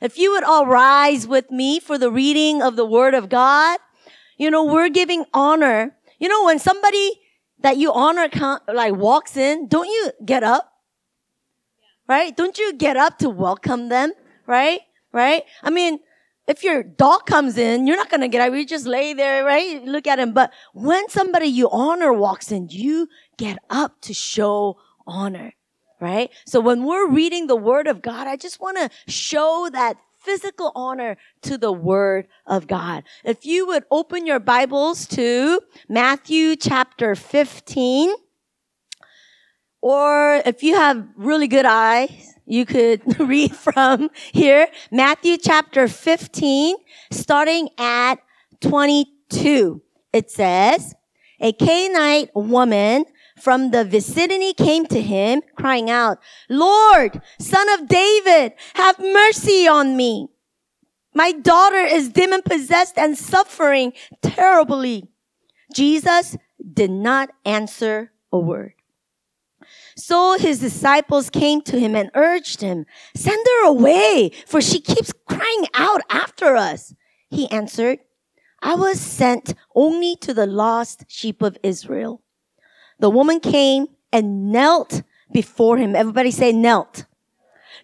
If you would all rise with me for the reading of the word of God. You know, we're giving honor. You know, when somebody that you honor like walks in, don't you get up? Right? Don't you get up to welcome them? Right? Right? I mean, if your dog comes in, you're not to get up. You just lay there, right? Look at him. But when somebody you honor walks in, you get up to show honor, right? So when we're reading the word of God, I just want to show that physical honor to the word of God. If you would open your Bibles to Matthew chapter 15, or if you have really good eyes, you could read from here, Matthew chapter 15, starting at 22. It says, a Canaanite woman from the vicinity came to him crying out, Lord, son of David, have mercy on me. My daughter is demon possessed and suffering terribly. Jesus did not answer a word. So his disciples came to him and urged him, send her away, for she keeps crying out after us. He answered, I was sent only to the lost sheep of Israel. The woman came and knelt before him. Everybody say knelt.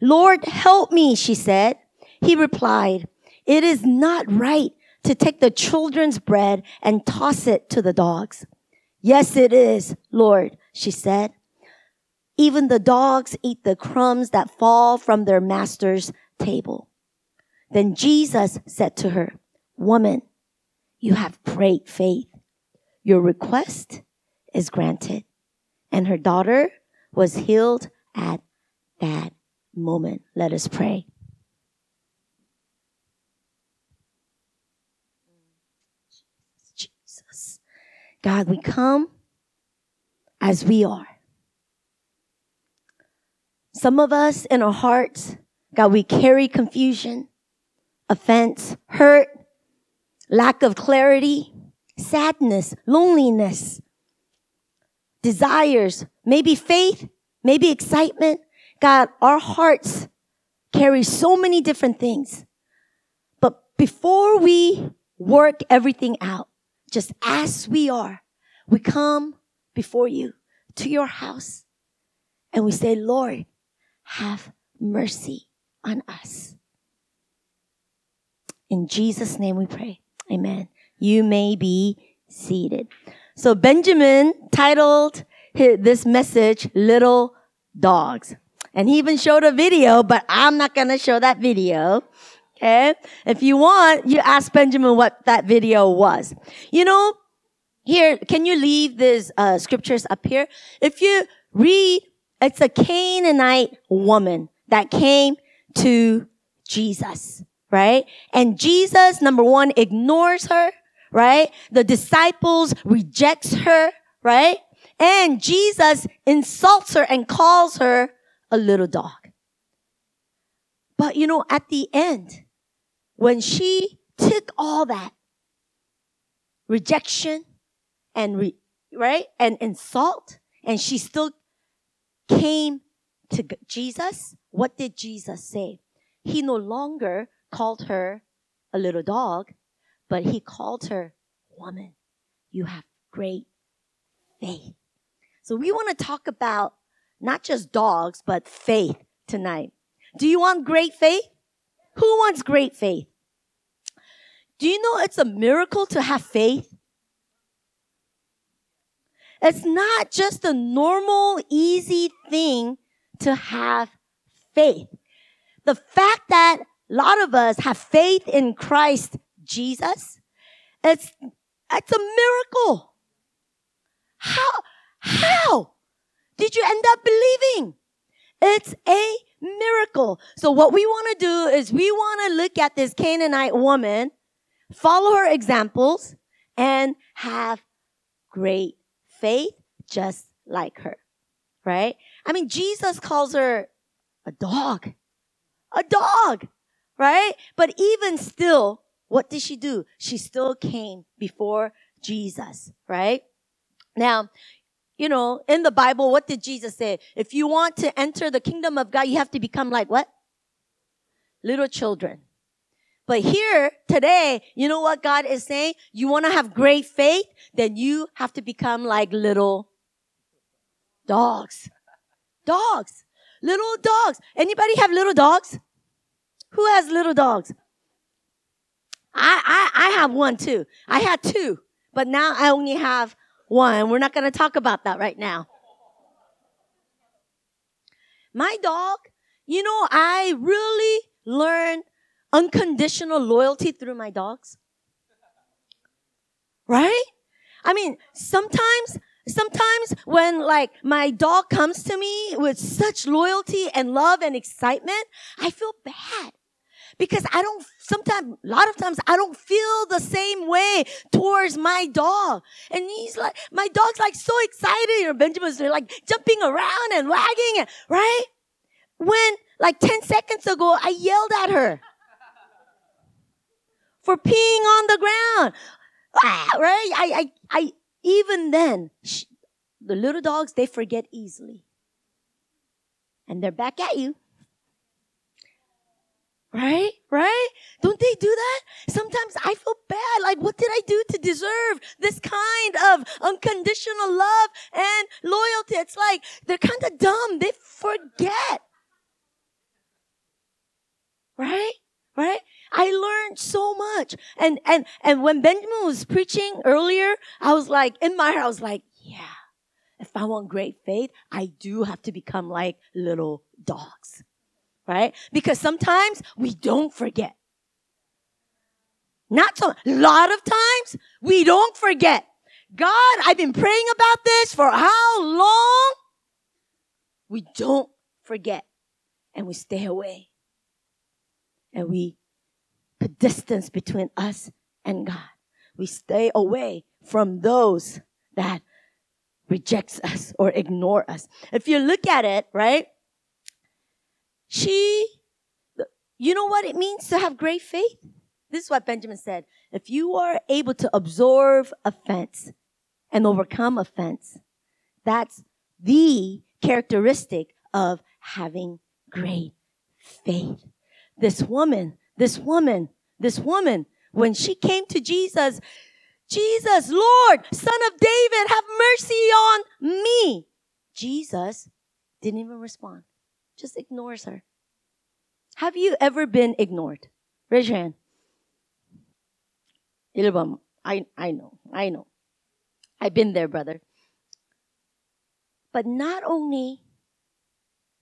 Lord, help me, she said. He replied, it is not right to take the children's bread and toss it to the dogs. Yes, it is, Lord, she said. Even the dogs eat the crumbs that fall from their master's table. Then Jesus said to her, woman, you have great faith. Your request is granted. And her daughter was healed at that moment. Let us pray. Jesus. God, we come as we are. Some of us in our hearts, God, we carry confusion, offense, hurt, lack of clarity, sadness, loneliness, desires, maybe faith, maybe excitement. God, our hearts carry so many different things. But before we work everything out, just as we are, we come before you to your house and we say, Lord, have mercy on us. In Jesus' name we pray. Amen. You may be seated. So Benjamin titled this message, Little Dogs. And he even showed a video, but I'm not going to show that video. Okay. If you want, you ask Benjamin what that video was. You know, here, can you leave these uh, scriptures up here? If you read, it's a Canaanite woman that came to Jesus, right? And Jesus, number one, ignores her right? The disciples rejects her, right? And Jesus insults her and calls her a little dog. But you know, at the end, when she took all that rejection and re, right and insult, and she still came to Jesus, what did Jesus say? He no longer called her a little dog, but he called her, woman, you have great faith. So we want to talk about not just dogs, but faith tonight. Do you want great faith? Who wants great faith? Do you know it's a miracle to have faith? It's not just a normal, easy thing to have faith. The fact that a lot of us have faith in Christ Jesus. It's, it's a miracle. How, how did you end up believing? It's a miracle. So what we want to do is we want to look at this Canaanite woman, follow her examples, and have great faith just like her. Right? I mean, Jesus calls her a dog. A dog. Right? But even still, what did she do? She still came before Jesus, right? Now, you know, in the Bible, what did Jesus say? If you want to enter the kingdom of God, you have to become like what? little children. But here today, you know what God is saying? You want to have great faith? Then you have to become like little dogs. Dogs. Little dogs. Anybody have little dogs? Who has little dogs? I, I, I have one too. I had two, but now I only have one. We're not going to talk about that right now. My dog, you know, I really learned unconditional loyalty through my dogs. Right? I mean, sometimes, sometimes when like my dog comes to me with such loyalty and love and excitement, I feel bad because I don't, sometimes, a lot of times I don't feel the same way towards my dog. And he's like, my dog's like so excited. You know, Benjamin's like jumping around and wagging, right? When like 10 seconds ago, I yelled at her for peeing on the ground. Ah, right? I, I, I, even then, she, the little dogs, they forget easily. And they're back at you. Right? Right? Don't they do that? Sometimes I feel bad. Like, what did I do to deserve this kind of unconditional love and loyalty? It's like they're kind of dumb. They forget. Right? Right? I learned so much. And, and, and when Benjamin was preaching earlier, I was like, in my heart, I was like, yeah, if I want great faith, I do have to become like little dogs. Right? Because sometimes we don't forget. Not so, a lot of times we don't forget. God, I've been praying about this for how long? We don't forget and we stay away and we put distance between us and God. We stay away from those that rejects us or ignore us. If you look at it, right? She, you know what it means to have great faith? This is what Benjamin said. If you are able to absorb offense and overcome offense, that's the characteristic of having great faith. This woman this woman, this woman, when she came to Jesus, Jesus, Lord, son of David, have mercy on me. Jesus didn't even respond, just ignores her. Have you ever been ignored? Raise your hand. Ilbam, I, I know, I know. I've been there, brother. But not only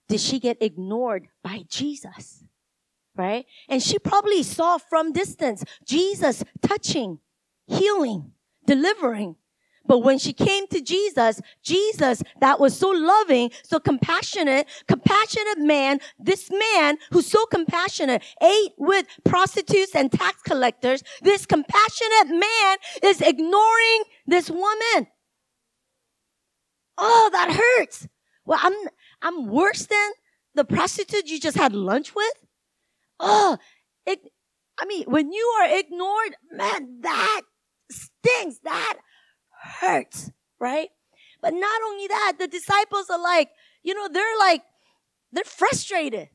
did she get ignored by Jesus, right? And she probably saw from distance Jesus touching, healing, delivering. But when she came to Jesus, Jesus, that was so loving, so compassionate, compassionate man, this man who's so compassionate, ate with prostitutes and tax collectors. This compassionate man is ignoring this woman. Oh, that hurts. Well, I'm, I'm worse than the prostitute you just had lunch with oh, it, I mean, when you are ignored, man, that stings. That hurts, right? But not only that, the disciples are like, you know, they're like, they're frustrated.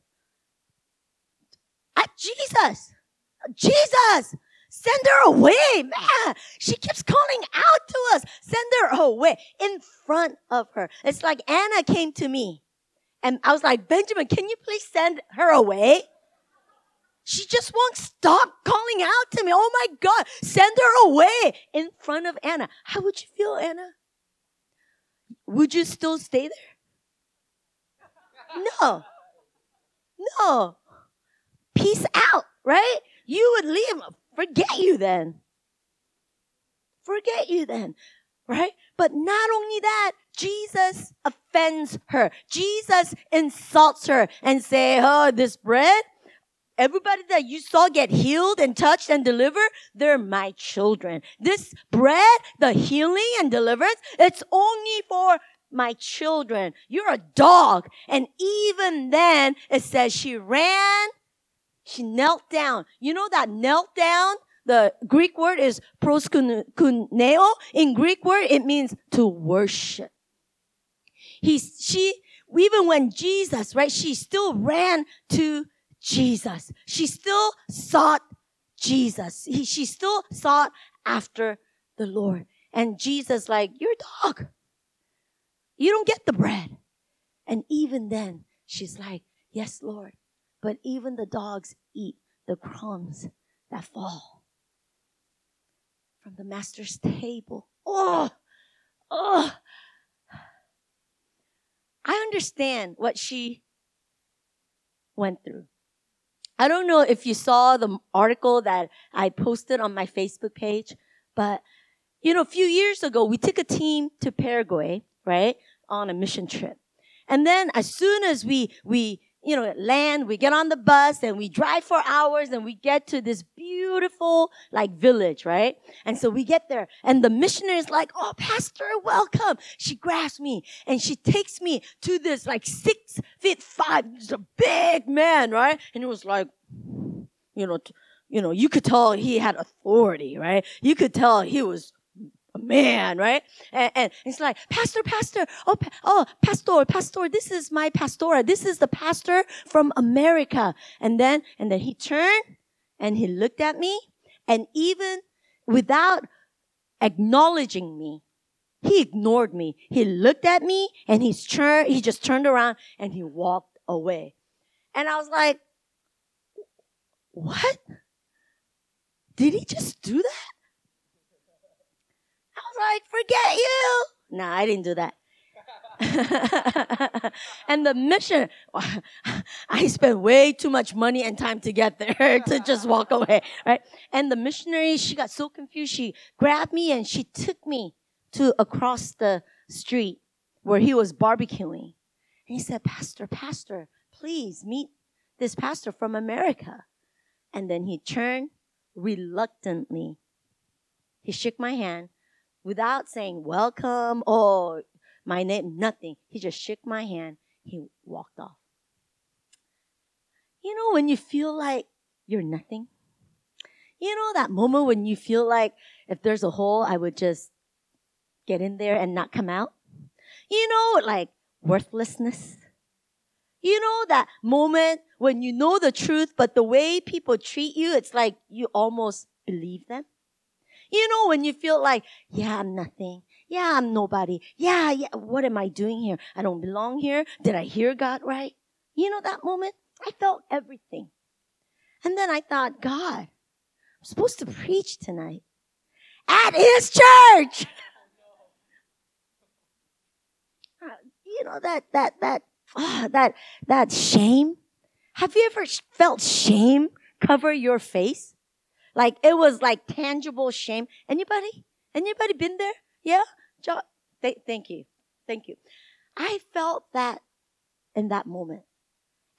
At Jesus, Jesus, send her away, man. She keeps calling out to us. Send her away in front of her. It's like Anna came to me and I was like, Benjamin, can you please send her away? She just won't stop calling out to me. Oh my God, send her away in front of Anna. How would you feel, Anna? Would you still stay there? No. No. Peace out, right? You would leave. Forget you then. Forget you then, right? But not only that, Jesus offends her. Jesus insults her and say, oh, this bread, Everybody that you saw get healed and touched and delivered, they're my children. This bread, the healing and deliverance, it's only for my children. You're a dog. And even then, it says she ran, she knelt down. You know that knelt down? The Greek word is proskuneo. In Greek word, it means to worship. He, she, even when Jesus, right, she still ran to Jesus. She still sought Jesus. He, she still sought after the Lord. And Jesus like, you're a dog. You don't get the bread. And even then, she's like, yes, Lord. But even the dogs eat the crumbs that fall from the master's table. Oh, oh. I understand what she went through. I don't know if you saw the article that I posted on my Facebook page, but you know, a few years ago, we took a team to Paraguay, right, on a mission trip. And then as soon as we, we, you know, land, we get on the bus and we drive for hours and we get to this beautiful, like, village, right? And so we get there and the missionary is like, Oh, pastor, welcome. She grabs me and she takes me to this, like, six feet five, He's a big man, right? And it was like, you know, t- you know, you could tell he had authority, right? You could tell he was man, right? And, and it's like, Pastor, Pastor, oh, oh, Pastor, Pastor, this is my pastora. This is the pastor from America. And then, and then he turned and he looked at me and even without acknowledging me, he ignored me. He looked at me and he's turned, he just turned around and he walked away. And I was like, what? Did he just do that? Like, forget you. No, I didn't do that. and the mission, I spent way too much money and time to get there to just walk away, right? And the missionary, she got so confused. She grabbed me and she took me to across the street where he was barbecuing. And he said, Pastor, Pastor, please meet this pastor from America. And then he turned reluctantly. He shook my hand without saying welcome or my name, nothing. He just shook my hand. He walked off. You know, when you feel like you're nothing? You know, that moment when you feel like if there's a hole, I would just get in there and not come out? You know, like worthlessness. You know that moment when you know the truth, but the way people treat you, it's like you almost believe them. You know, when you feel like, yeah, I'm nothing. Yeah, I'm nobody. Yeah, yeah, what am I doing here? I don't belong here. Did I hear God right? You know that moment? I felt everything. And then I thought, God, I'm supposed to preach tonight at his church. Uh, you know that that that oh, that that shame. Have you ever felt shame cover your face? Like it was like tangible shame. Anybody? Anybody been there? Yeah. Jo- th- thank you. Thank you. I felt that in that moment.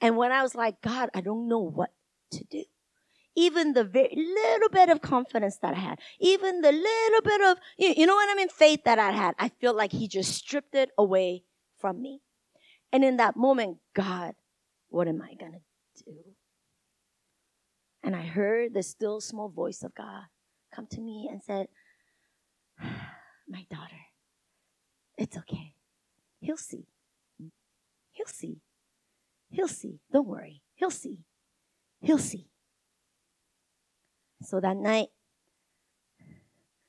And when I was like, God, I don't know what to do. Even the very little bit of confidence that I had, even the little bit of, you, you know what I mean, faith that I had, I feel like he just stripped it away from me. And in that moment, God, what am I going to do? And I heard the still small voice of God come to me and said, My daughter, it's okay. He'll see. He'll see. He'll see. Don't worry. He'll see. He'll see. So that night,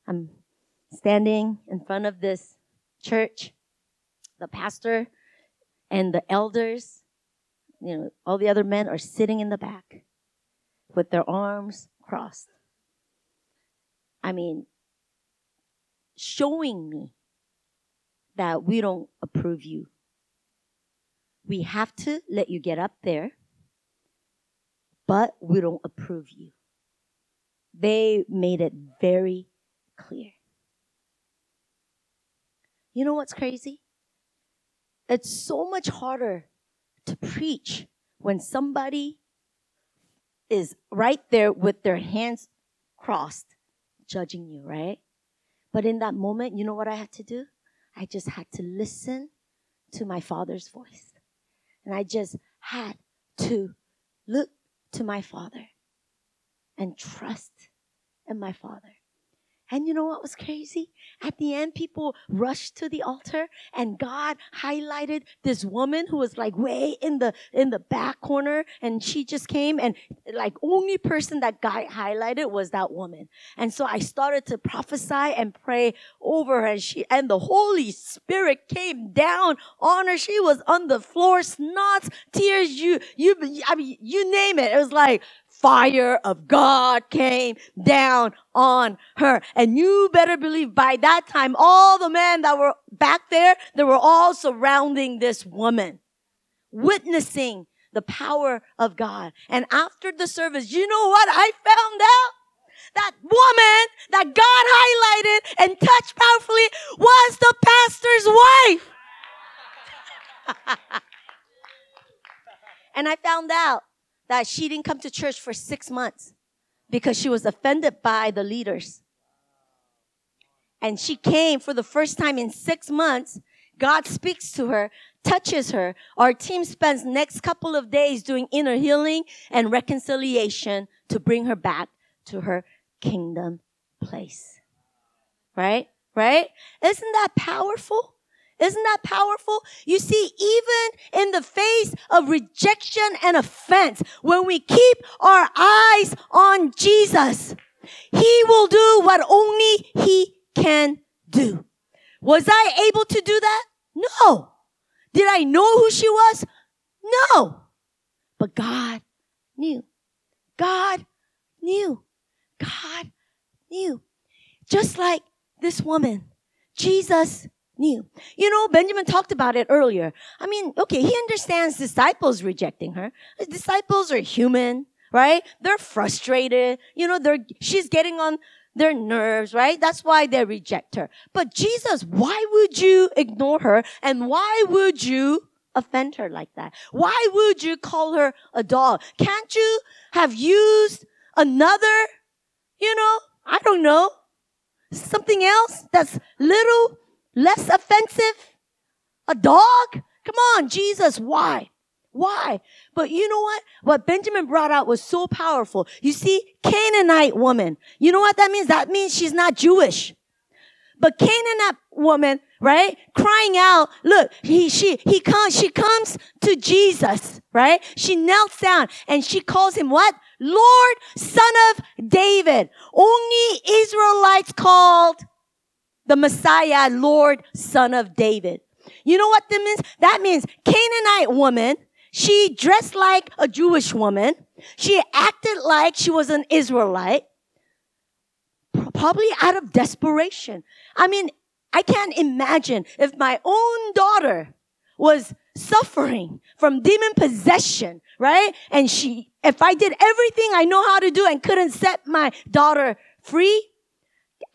I'm standing in front of this church. The pastor and the elders, you know, all the other men are sitting in the back with their arms crossed. I mean, showing me that we don't approve you. We have to let you get up there, but we don't approve you. They made it very clear. You know what's crazy? It's so much harder to preach when somebody is right there with their hands crossed, judging you, right? But in that moment, you know what I had to do? I just had to listen to my father's voice. And I just had to look to my father and trust in my father. And you know what was crazy? At the end, people rushed to the altar and God highlighted this woman who was like way in the, in the back corner and she just came and like only person that God highlighted was that woman. And so I started to prophesy and pray over her and she, and the Holy Spirit came down on her. She was on the floor, snots, tears, you, you, I mean, you name it. It was like, fire of God came down on her. And you better believe by that time, all the men that were back there, they were all surrounding this woman, witnessing the power of God. And after the service, you know what I found out? That woman that God highlighted and touched powerfully was the pastor's wife. and I found out that she didn't come to church for six months because she was offended by the leaders. And she came for the first time in six months. God speaks to her, touches her. Our team spends next couple of days doing inner healing and reconciliation to bring her back to her kingdom place. Right? Right? Isn't that powerful? Isn't that powerful? You see, even in the face of rejection and offense, when we keep our eyes on Jesus, He will do what only He can do. Was I able to do that? No. Did I know who she was? No. But God knew. God knew. God knew. Just like this woman, Jesus knew. You know, Benjamin talked about it earlier. I mean, okay, he understands disciples rejecting her. The disciples are human, right? They're frustrated. You know, they're, she's getting on their nerves, right? That's why they reject her. But Jesus, why would you ignore her? And why would you offend her like that? Why would you call her a dog? Can't you have used another, you know, I don't know, something else that's little less offensive? A dog? Come on, Jesus, why? Why? But you know what? What Benjamin brought out was so powerful. You see, Canaanite woman. You know what that means? That means she's not Jewish. But Canaanite woman, right? Crying out, look, he, she, he comes, she comes to Jesus, right? She knelt down and she calls him what? Lord, son of David. Only Israelites called the Messiah, Lord, son of David. You know what that means? That means Canaanite woman. She dressed like a Jewish woman. She acted like she was an Israelite. Probably out of desperation. I mean, I can't imagine if my own daughter was suffering from demon possession, right? And she, if I did everything I know how to do and couldn't set my daughter free,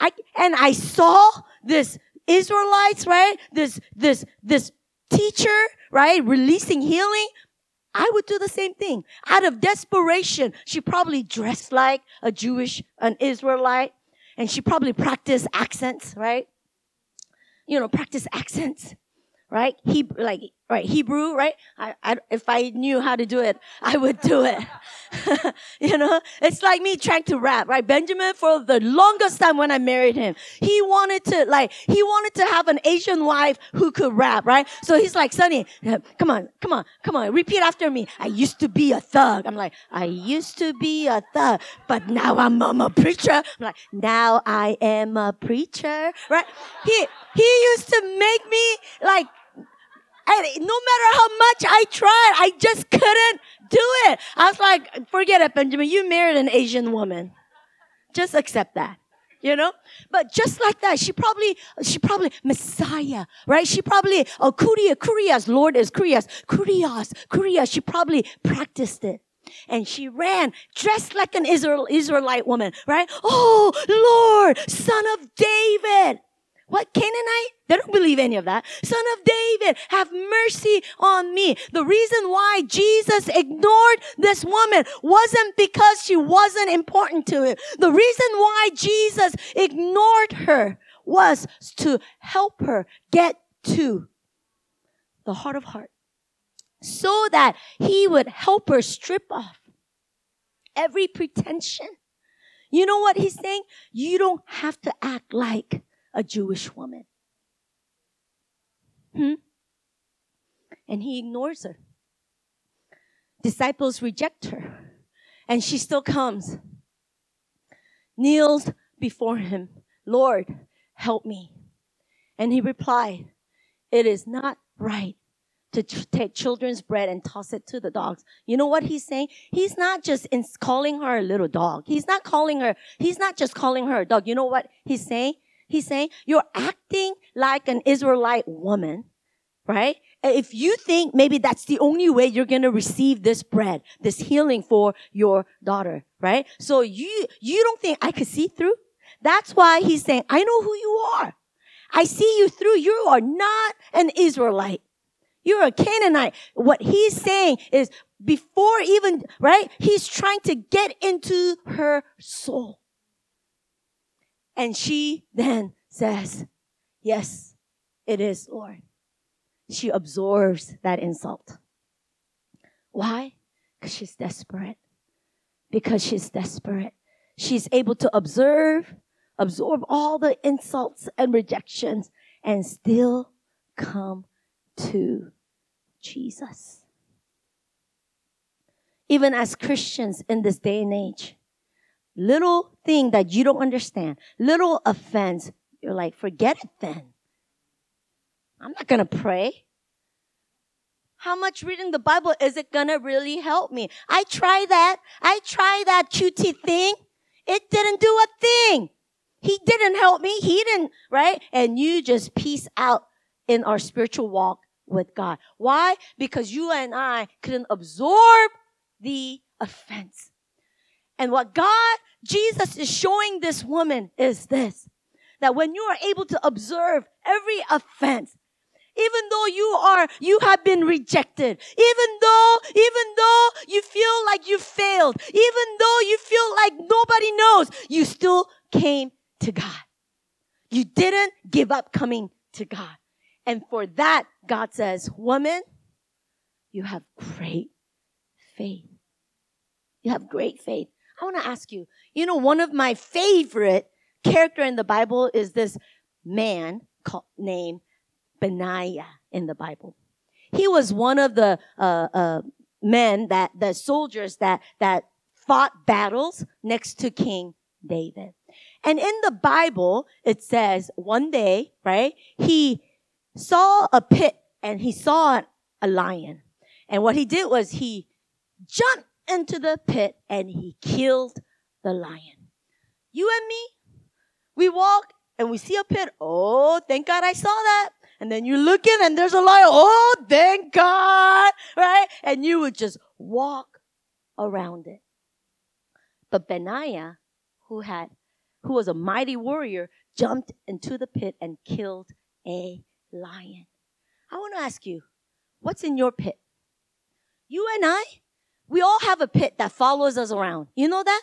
I, and I saw this Israelites, right? This, this, this teacher, right? Releasing healing. I would do the same thing. Out of desperation, she probably dressed like a Jewish, an Israelite, and she probably practiced accents, right? You know, practice accents right? He like right Hebrew, right? I, I, if I knew how to do it, I would do it. you know, it's like me trying to rap, right? Benjamin, for the longest time when I married him, he wanted to like he wanted to have an Asian wife who could rap, right? So he's like, Sonny, come on, come on, come on, repeat after me. I used to be a thug. I'm like, I used to be a thug, but now I'm, I'm a preacher. I'm like, now I am a preacher, right? He he used to make me like and no matter how much I tried, I just couldn't do it. I was like, forget it, Benjamin. You married an Asian woman. Just accept that. You know? But just like that, she probably, she probably, Messiah, right? She probably, oh, Kyrios, Kyrios, Lord is Kyrios, Kyrios, Kyrios. She probably practiced it. And she ran dressed like an Israel, Israelite woman, right? Oh, Lord, son of David. What Canaanite? They don't believe any of that. Son of David, have mercy on me. The reason why Jesus ignored this woman wasn't because she wasn't important to him. The reason why Jesus ignored her was to help her get to the heart of heart so that he would help her strip off every pretension You know what he's saying? You don't have to act like a Jewish woman. Hmm? And he ignores her. Disciples reject her. And she still comes, kneels before him. Lord, help me. And he replied, it is not right to take children's bread and toss it to the dogs. You know what he's saying? He's not just in calling her a little dog. He's not calling her, he's not just calling her a dog. You know what he's saying? He's saying, you're acting like an Israelite woman, right? If you think maybe that's the only way you're going to receive this bread, this healing for your daughter, right? So you, you don't think I could see through? That's why he's saying, I know who you are. I see you through. You are not an Israelite. You're a Canaanite. What he's saying is before even, right? He's trying to get into her soul. And she then says, yes, it is, Lord. She absorbs that insult. Why? Because she's desperate. Because she's desperate. She's able to observe, absorb all the insults and rejections and still come to Jesus. Even as Christians in this day and age, little thing that you don't understand, little offense, you're like, forget it then. I'm not gonna pray. How much reading the Bible is it gonna really help me? I try that. I try that QT thing. It didn't do a thing. He didn't help me. He didn't, right? And you just peace out in our spiritual walk with God. Why? Because you and I couldn't absorb the offense. And what God, Jesus is showing this woman is this, that when you are able to observe every offense, even though you are, you have been rejected, even though, even though you feel like you failed, even though you feel like nobody knows, you still came to God. You didn't give up coming to God. And for that, God says, woman, you have great faith. You have great faith. I want to ask you, you know, one of my favorite character in the Bible is this man called, named Benaiah in the Bible. He was one of the uh, uh, men that the soldiers that that fought battles next to King David. And in the Bible, it says one day, right? He saw a pit and he saw a lion. And what he did was he jumped into the pit and he killed the lion. You and me, we walk and we see a pit. Oh, thank God I saw that. And then you look in and there's a lion. Oh, thank God. Right? And you would just walk around it. But Benaiah, who had, who was a mighty warrior, jumped into the pit and killed a lion. I want to ask you, what's in your pit? You and I, we all have a pit that follows us around. You know that?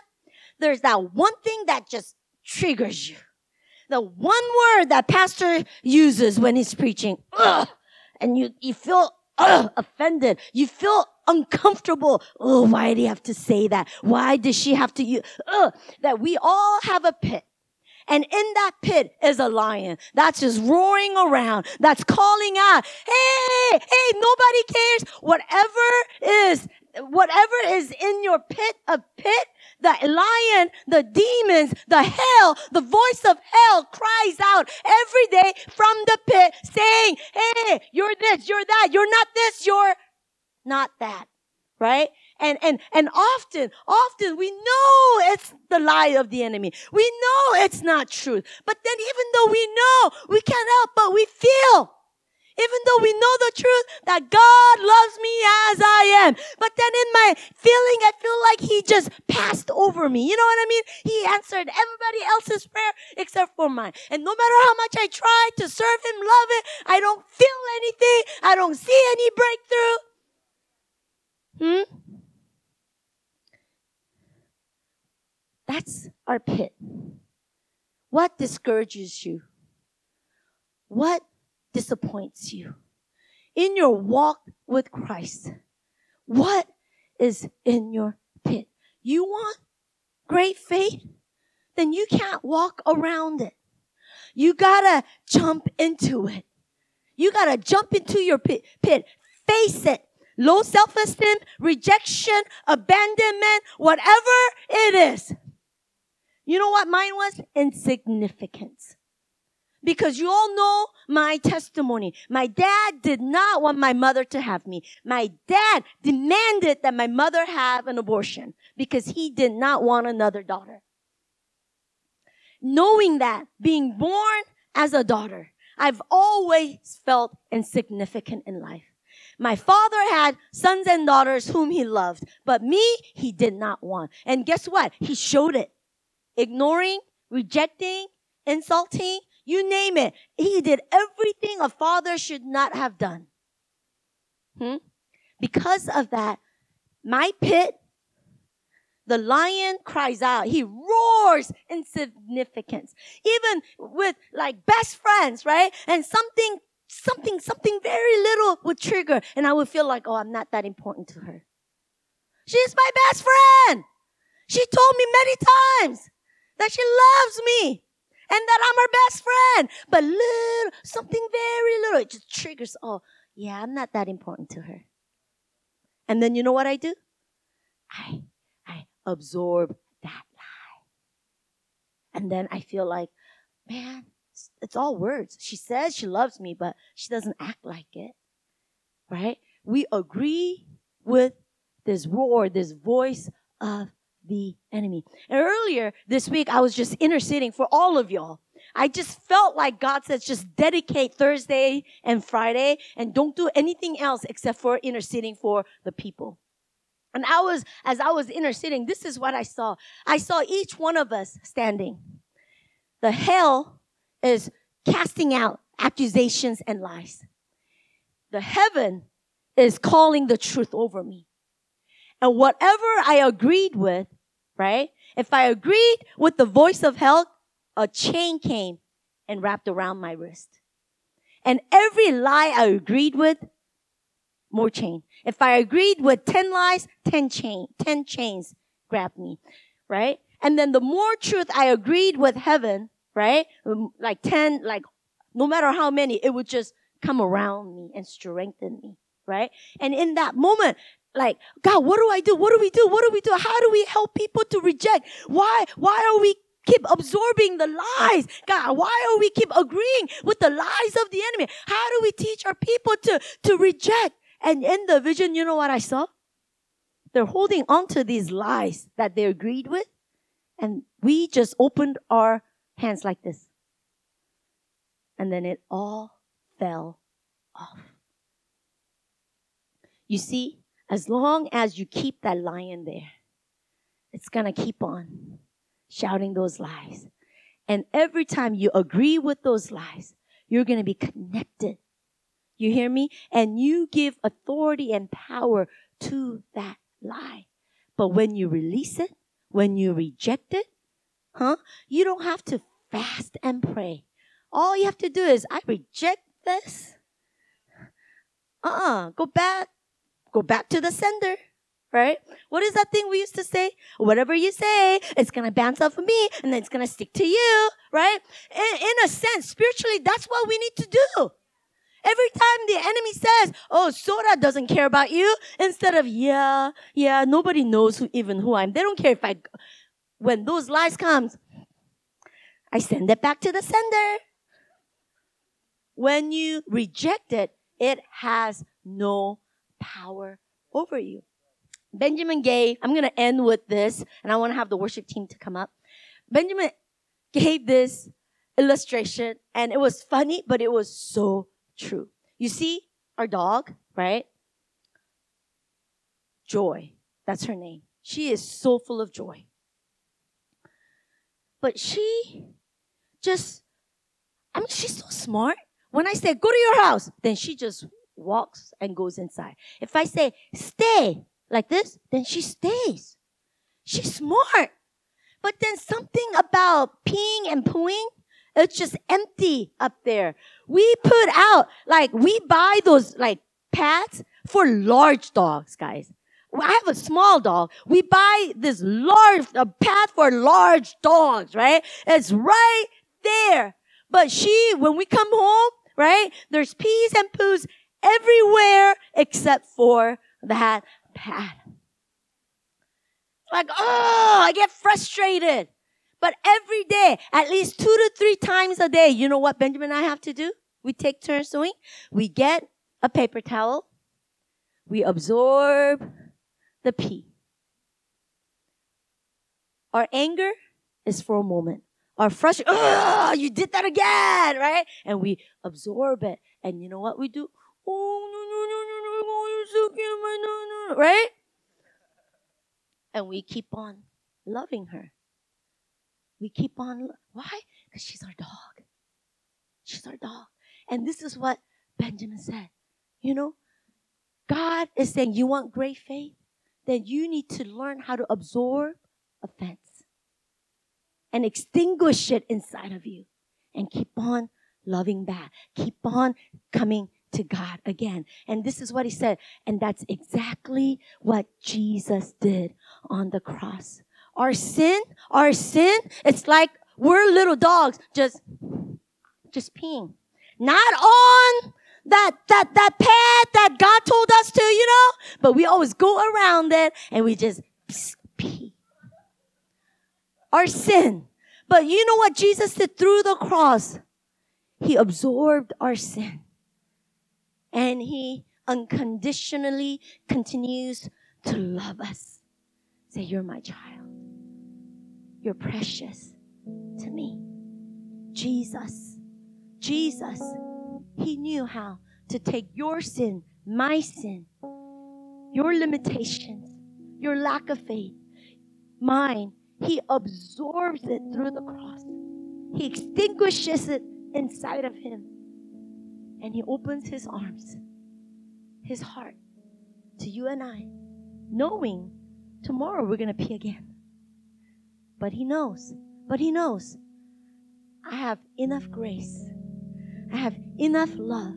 There's that one thing that just triggers you. The one word that pastor uses when he's preaching, ugh, and you, you feel ugh, offended. You feel uncomfortable. Oh, why did he have to say that? Why does she have to use, ugh, that we all have a pit. And in that pit is a lion that's just roaring around, that's calling out, hey, hey, nobody cares. Whatever is, whatever is in your pit, a pit, the lion, the demons, the hell, the voice of hell cries out every day from the pit saying, hey, you're this, you're that, you're not this, you're not that. Right? And, and, and often, often we know it's the lie of the enemy. We know it's not truth. But then even though we know, we can't help but we feel. Even though we know the truth that God loves me as I am. But then in my feeling, I feel like he just passed over me. You know what I mean? He answered everybody else's prayer except for mine. And no matter how much I try to serve him, love it, I don't feel anything. I don't see any breakthrough. Hmm? That's our pit. What discourages you? What disappoints you? In your walk with Christ, what is in your pit? You want great faith? then you can't walk around it. You gotta jump into it. You gotta jump into your pit, pit. face it. Low self-esteem, rejection, abandonment, whatever it is. You know what mine was? Insignificance. Because you all know my testimony. My dad did not want my mother to have me. My dad demanded that my mother have an abortion because he did not want another daughter. Knowing that, being born as a daughter, I've always felt insignificant in life. My father had sons and daughters whom he loved, but me, he did not want. And guess what? He showed it. Ignoring, rejecting, insulting, you name it. He did everything a father should not have done. Hmm? Because of that, my pit, the lion cries out. He roars in significance. Even with like best friends, right? And something, something, something very little would trigger and I would feel like, oh, I'm not that important to her. She's my best friend. She told me many times that she loves me and that I'm her best friend. But little, something very little, it just triggers, oh, yeah, I'm not that important to her. And then you know what I do? I, I absorb that lie. And then I feel like, man, it's, it's all words. She says she loves me, but she doesn't act like it. Right? We agree with this roar, this voice of the enemy. And earlier this week, I was just interceding for all of y'all. I just felt like God says just dedicate Thursday and Friday and don't do anything else except for interceding for the people. And I was, as I was interceding, this is what I saw. I saw each one of us standing. The hell is casting out accusations and lies. The heaven is calling the truth over me. And whatever I agreed with, right? If I agreed with the voice of hell, a chain came and wrapped around my wrist. And every lie I agreed with, more chain. If I agreed with 10 lies, 10 chain, 10 chains grabbed me, right? And then the more truth I agreed with heaven, right? Um, like 10, like no matter how many, it would just come around me and strengthen me, right? And in that moment, like, God, what do I do? What do we do? What do we do? How do we help people to reject? Why, why are we keep absorbing the lies? God, why are we keep agreeing with the lies of the enemy? How do we teach our people to, to reject? And in the vision, you know what I saw? They're holding on to these lies that they agreed with. And we just opened our hands like this. And then it all fell off. You see, as long as you keep that lion there, it's gonna keep on shouting those lies. And every time you agree with those lies, you're gonna be connected. You hear me? And you give authority and power to that lie. But when you release it, when you reject it, huh? You don't have to fast and pray. All you have to do is, I reject this. Uh-uh. Go back Go back to the sender. Right? What is that thing we used to say? Whatever you say, it's gonna bounce off of me and then it's gonna stick to you. Right? In, in a sense, spiritually, that's what we need to do. Every time the enemy says, "Oh, Sora doesn't care about you," instead of "Yeah, yeah, nobody knows who even who I am. They don't care if I." When those lies comes, I send it back to the sender. When you reject it, it has no power over you. Benjamin Gay, I'm going to end with this, and I want to have the worship team to come up. Benjamin gave this illustration, and it was funny, but it was so true. You see our dog, right? Joy. That's her name. She is so full of joy. But she just, I mean, she's so smart. When I say, go to your house, then she just walks and goes inside. If I say, stay like this, then she stays. She's smart. But then something about peeing and pooing, it's just empty up there. We put out, like, we buy those, like, pads for large dogs, guys. I have a small dog. We buy this large, a path for large dogs, right? It's right there. But she, when we come home, right? There's pees and poos everywhere except for that path. Like, oh, I get frustrated. But every day, at least two to three times a day, you know what Benjamin and I have to do? We take turns doing. We get a paper towel. We absorb the pee. Our anger is for a moment. Our frustration, oh, you did that again, right? And we absorb it. And you know what we do? Oh, no, no, no, no, no, you're so cute, my no, no, right? And we keep on loving her. We keep on, why? Because she's our dog. She's our dog. And this is what Benjamin said. You know, God is saying, you want great faith? Then you need to learn how to absorb offense and extinguish it inside of you and keep on loving back. Keep on coming to God again. And this is what he said. And that's exactly what Jesus did on the cross. Our sin, our sin, it's like we're little dogs just, just peeing. Not on that, that, that path that God told us to, you know, but we always go around it and we just pee. Our sin. But you know what Jesus did through the cross? He absorbed our sin. And he unconditionally continues to love us. Say, you're my child. You're precious to me. Jesus Jesus, He knew how to take your sin, my sin, your limitations, your lack of faith, mine. He absorbs it through the cross. He extinguishes it inside of Him. And He opens His arms, His heart to you and I, knowing tomorrow we're going to pee again. But He knows, but He knows I have enough grace I have enough love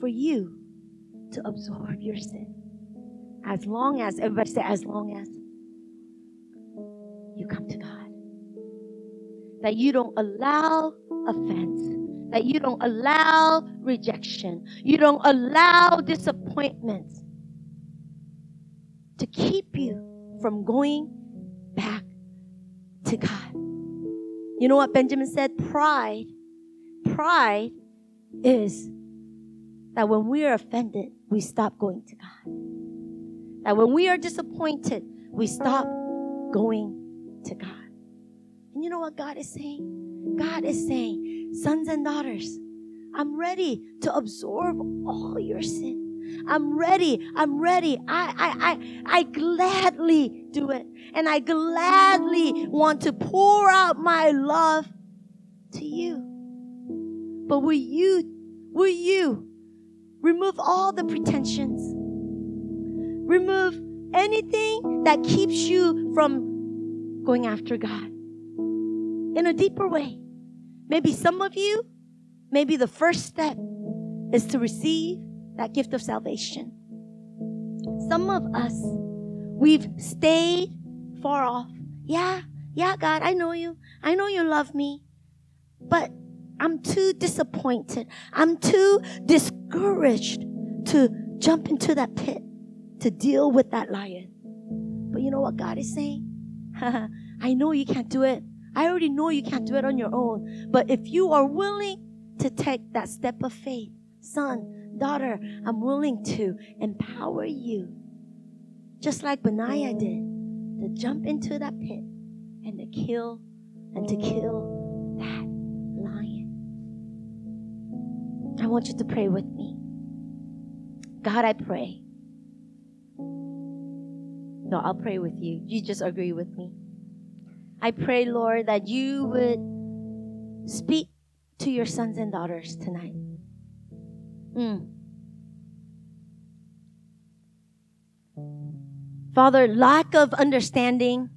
for you to absorb your sin. As long as, everybody say, as long as you come to God. That you don't allow offense. That you don't allow rejection. You don't allow disappointment to keep you from going back to God. You know what Benjamin said? Pride. Pride is that when we are offended, we stop going to God. That when we are disappointed, we stop going to God. And you know what God is saying? God is saying, sons and daughters, I'm ready to absorb all your sin. I'm ready. I'm ready. I, I, I, I gladly do it. And I gladly want to pour out my love to you. But will you, will you remove all the pretensions? Remove anything that keeps you from going after God in a deeper way. Maybe some of you, maybe the first step is to receive that gift of salvation. Some of us, we've stayed far off. Yeah, yeah, God, I know you. I know you love me. But I'm too disappointed. I'm too discouraged to jump into that pit to deal with that lion. But you know what God is saying? I know you can't do it. I already know you can't do it on your own. But if you are willing to take that step of faith, son, daughter, I'm willing to empower you, just like Benaiah did, to jump into that pit and to kill and to kill that lion. I want you to pray with me. God, I pray. No, I'll pray with you. You just agree with me. I pray, Lord, that you would speak to your sons and daughters tonight. Mm. Father, lack of understanding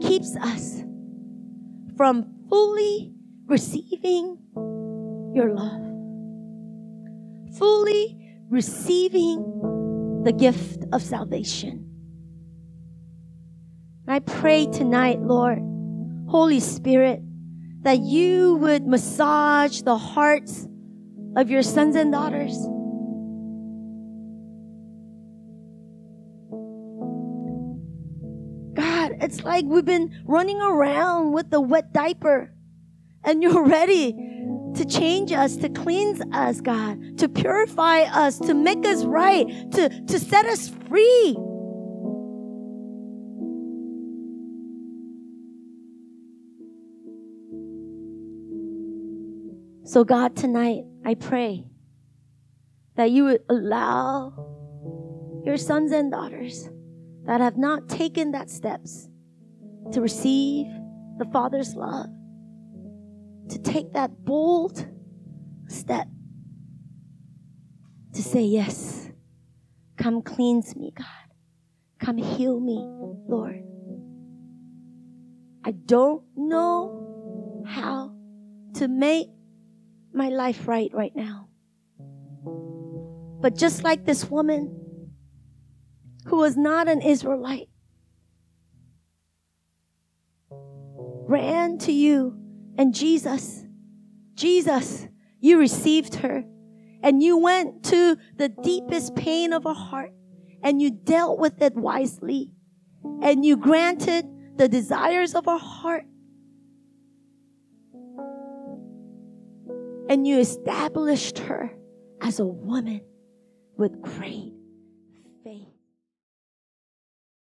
keeps us from fully receiving your love, fully receiving the gift of salvation. I pray tonight, Lord, Holy Spirit, that you would massage the hearts of your sons and daughters. God, it's like we've been running around with the wet diaper and you're ready to change us, to cleanse us, God, to purify us, to make us right, to, to set us free. So, God, tonight, I pray that you would allow your sons and daughters that have not taken that steps to receive the Father's love, to take that bold step to say, Yes, come cleanse me, God. Come heal me, Lord. I don't know how to make my life right right now. But just like this woman who was not an Israelite ran to you and Jesus, Jesus, you received her and you went to the deepest pain of her heart and you dealt with it wisely and you granted the desires of her heart and you established her as a woman with great faith.